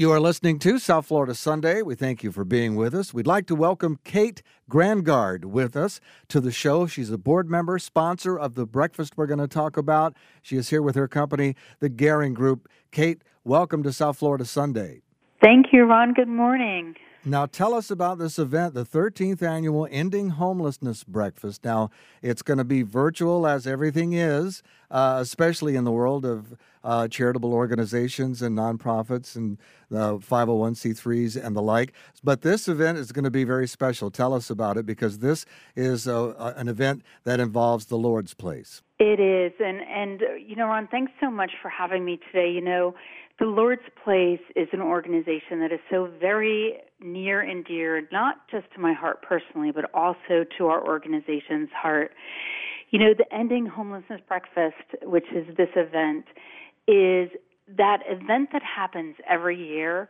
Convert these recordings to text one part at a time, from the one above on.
You are listening to South Florida Sunday. We thank you for being with us. We'd like to welcome Kate Grangard with us to the show. She's a board member, sponsor of the breakfast we're going to talk about. She is here with her company, the Garing Group. Kate, welcome to South Florida Sunday. Thank you, Ron. Good morning. Now, tell us about this event, the 13th annual Ending Homelessness Breakfast. Now, it's going to be virtual as everything is, uh, especially in the world of uh, charitable organizations and nonprofits and uh, 501c3s and the like. But this event is going to be very special. Tell us about it because this is a, an event that involves the Lord's place. It is, and and you know, Ron, thanks so much for having me today. You know, the Lord's Place is an organization that is so very near and dear, not just to my heart personally, but also to our organization's heart. You know, the Ending Homelessness Breakfast, which is this event, is that event that happens every year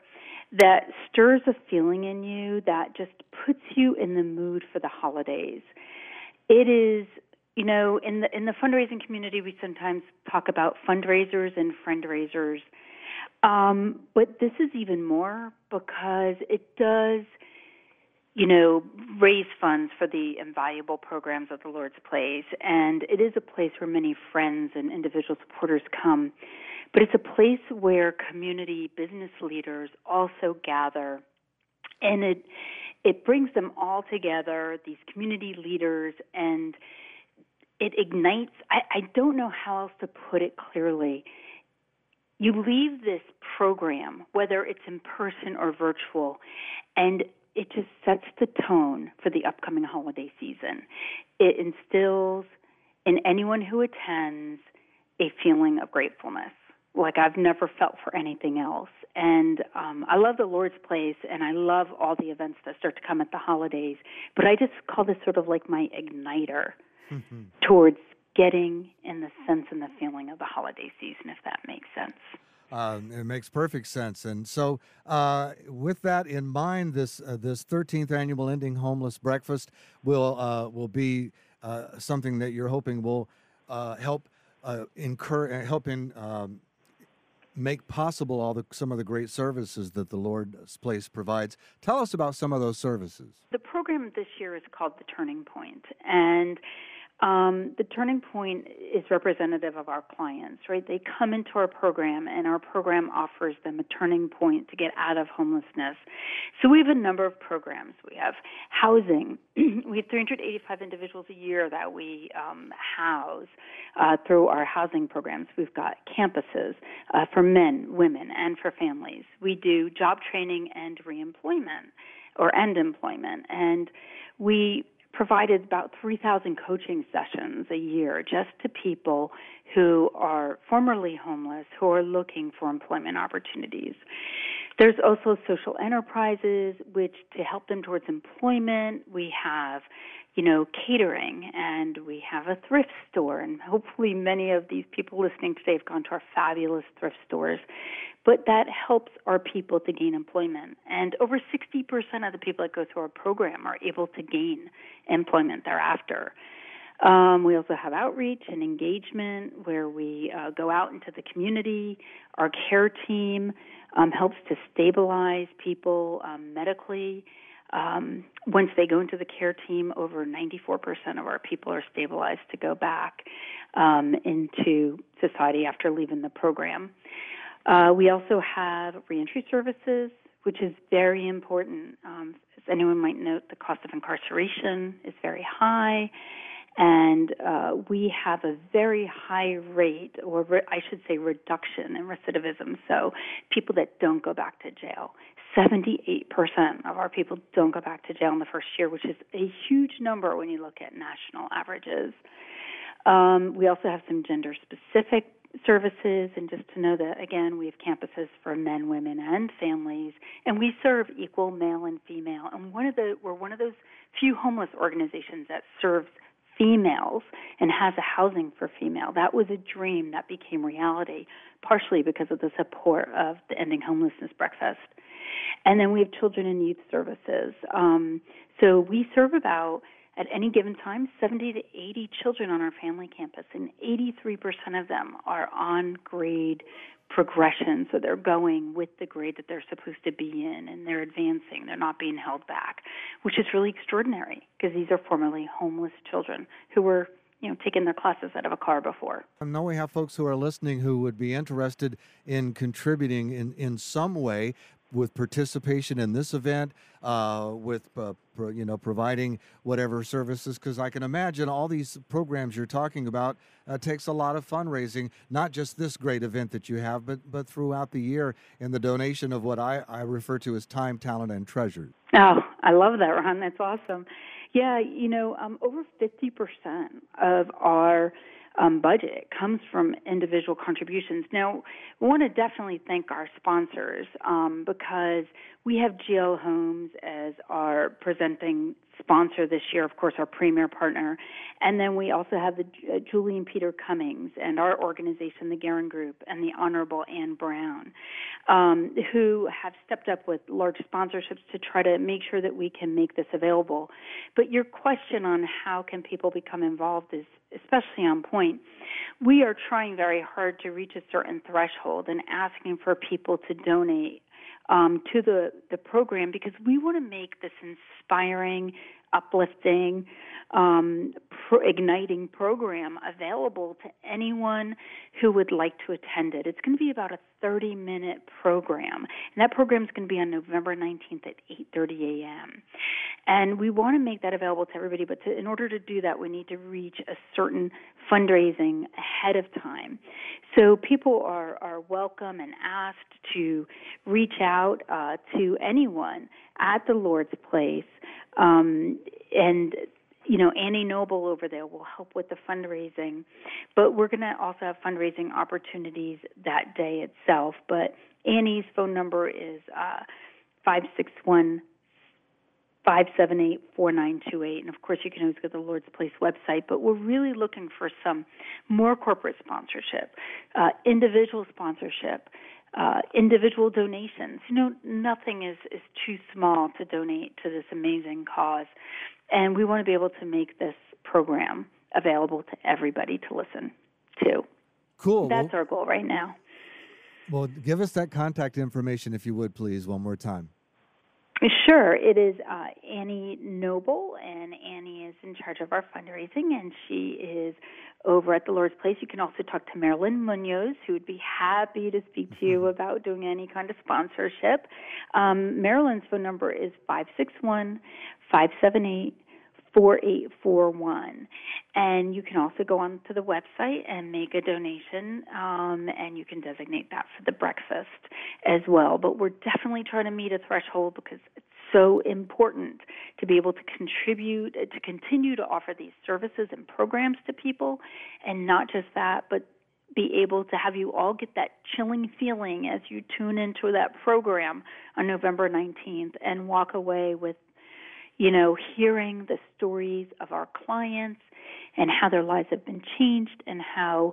that stirs a feeling in you that just puts you in the mood for the holidays. It is you know in the in the fundraising community we sometimes talk about fundraisers and friendraisers um, but this is even more because it does, you know, raise funds for the invaluable programs of the Lord's Place. And it is a place where many friends and individual supporters come. But it's a place where community business leaders also gather. And it it brings them all together, these community leaders, and it ignites I, I don't know how else to put it clearly you leave this program, whether it's in person or virtual, and it just sets the tone for the upcoming holiday season. It instills in anyone who attends a feeling of gratefulness like I've never felt for anything else. And um, I love the Lord's Place, and I love all the events that start to come at the holidays. But I just call this sort of like my igniter mm-hmm. towards getting in the sense and the feeling of the holiday season, if that makes sense. Uh, it makes perfect sense. And so, uh, with that in mind, this uh, this 13th annual Ending Homeless Breakfast will uh, will be uh, something that you're hoping will uh, help incur help in. Um, make possible all the some of the great services that the Lord's Place provides. Tell us about some of those services. The program this year is called the Turning Point, and um, the turning point is representative of our clients, right? They come into our program, and our program offers them a turning point to get out of homelessness. So we have a number of programs. We have housing. we have 385 individuals a year that we um, house uh, through our housing programs. We've got campuses uh, for men, women, and for families. We do job training and reemployment or end employment, and we provided about 3,000 coaching sessions a year just to people who are formerly homeless who are looking for employment opportunities. There's also social enterprises, which to help them towards employment, we have, you know, catering and we have a thrift store. And hopefully, many of these people listening today have gone to our fabulous thrift stores but that helps our people to gain employment. And over 60% of the people that go through our program are able to gain employment thereafter. Um, we also have outreach and engagement where we uh, go out into the community. Our care team um, helps to stabilize people um, medically. Um, once they go into the care team, over 94% of our people are stabilized to go back um, into society after leaving the program. Uh, we also have reentry services, which is very important. Um, as anyone might note, the cost of incarceration is very high, and uh, we have a very high rate, or re- I should say, reduction in recidivism. So, people that don't go back to jail. 78% of our people don't go back to jail in the first year, which is a huge number when you look at national averages. Um, we also have some gender specific services and just to know that again we have campuses for men women and families and we serve equal male and female. And one of the we're one of those few homeless organizations that serves females and has a housing for female. That was a dream that became reality partially because of the support of the ending homelessness breakfast. And then we have children and youth services. Um, so we serve about at any given time 70 to 80 children on our family campus, and 83% of them are on grade progression. So they're going with the grade that they're supposed to be in, and they're advancing. They're not being held back, which is really extraordinary because these are formerly homeless children who were you know taking their classes out of a car before. I know we have folks who are listening who would be interested in contributing in, in some way with participation in this event, uh, with uh, pro, you know providing whatever services, because I can imagine all these programs you're talking about uh, takes a lot of fundraising, not just this great event that you have, but but throughout the year, and the donation of what I, I refer to as time, talent, and treasure. Oh, I love that, Ron. That's awesome. Yeah, you know, um, over 50% of our um, budget comes from individual contributions. Now, we want to definitely thank our sponsors um, because we have GL Homes as our presenting sponsor this year, of course, our premier partner. And then we also have the uh, Julie and Peter Cummings and our organization, the Guerin Group, and the Honorable Anne Brown, um, who have stepped up with large sponsorships to try to make sure that we can make this available. But your question on how can people become involved is especially on point. We are trying very hard to reach a certain threshold and asking for people to donate um, to the, the program because we want to make this inspiring, uplifting, um, pro- igniting program available to anyone who would like to attend it. It's going to be about a 30 minute program, and that program is going to be on November 19th at 8:30 a.m. And we want to make that available to everybody, but to, in order to do that, we need to reach a certain fundraising ahead of time. So people are are welcome and asked to reach out uh, to anyone at the Lord's Place. Um, and you know, Annie Noble over there will help with the fundraising. But we're going to also have fundraising opportunities that day itself. But Annie's phone number is uh, 561 578 4928. And of course, you can always go to the Lord's Place website. But we're really looking for some more corporate sponsorship, uh, individual sponsorship. Uh, individual donations. You know, nothing is, is too small to donate to this amazing cause. And we want to be able to make this program available to everybody to listen to. Cool. That's well, our goal right now. Well, give us that contact information if you would, please, one more time. Sure. It is uh, Annie Noble, and Annie is in charge of our fundraising, and she is over at the Lord's Place. You can also talk to Marilyn Munoz, who would be happy to speak to you mm-hmm. about doing any kind of sponsorship. Um, Marilyn's phone number is 561 578 4841. And you can also go on to the website and make a donation, um, and you can designate that for the breakfast as well. But we're definitely trying to meet a threshold because it's so important to be able to contribute, to continue to offer these services and programs to people, and not just that, but be able to have you all get that chilling feeling as you tune into that program on November 19th and walk away with you know, hearing the stories of our clients and how their lives have been changed and how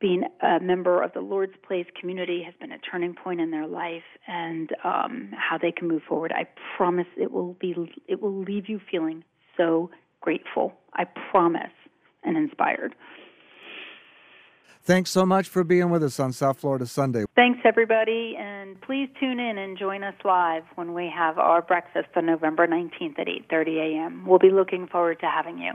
being a member of the Lord's Place community has been a turning point in their life and um, how they can move forward. I promise it will be it will leave you feeling so grateful. I promise and inspired. Thanks so much for being with us on South Florida Sunday. Thanks, everybody. And please tune in and join us live when we have our breakfast on November 19th at 8.30 a.m. We'll be looking forward to having you.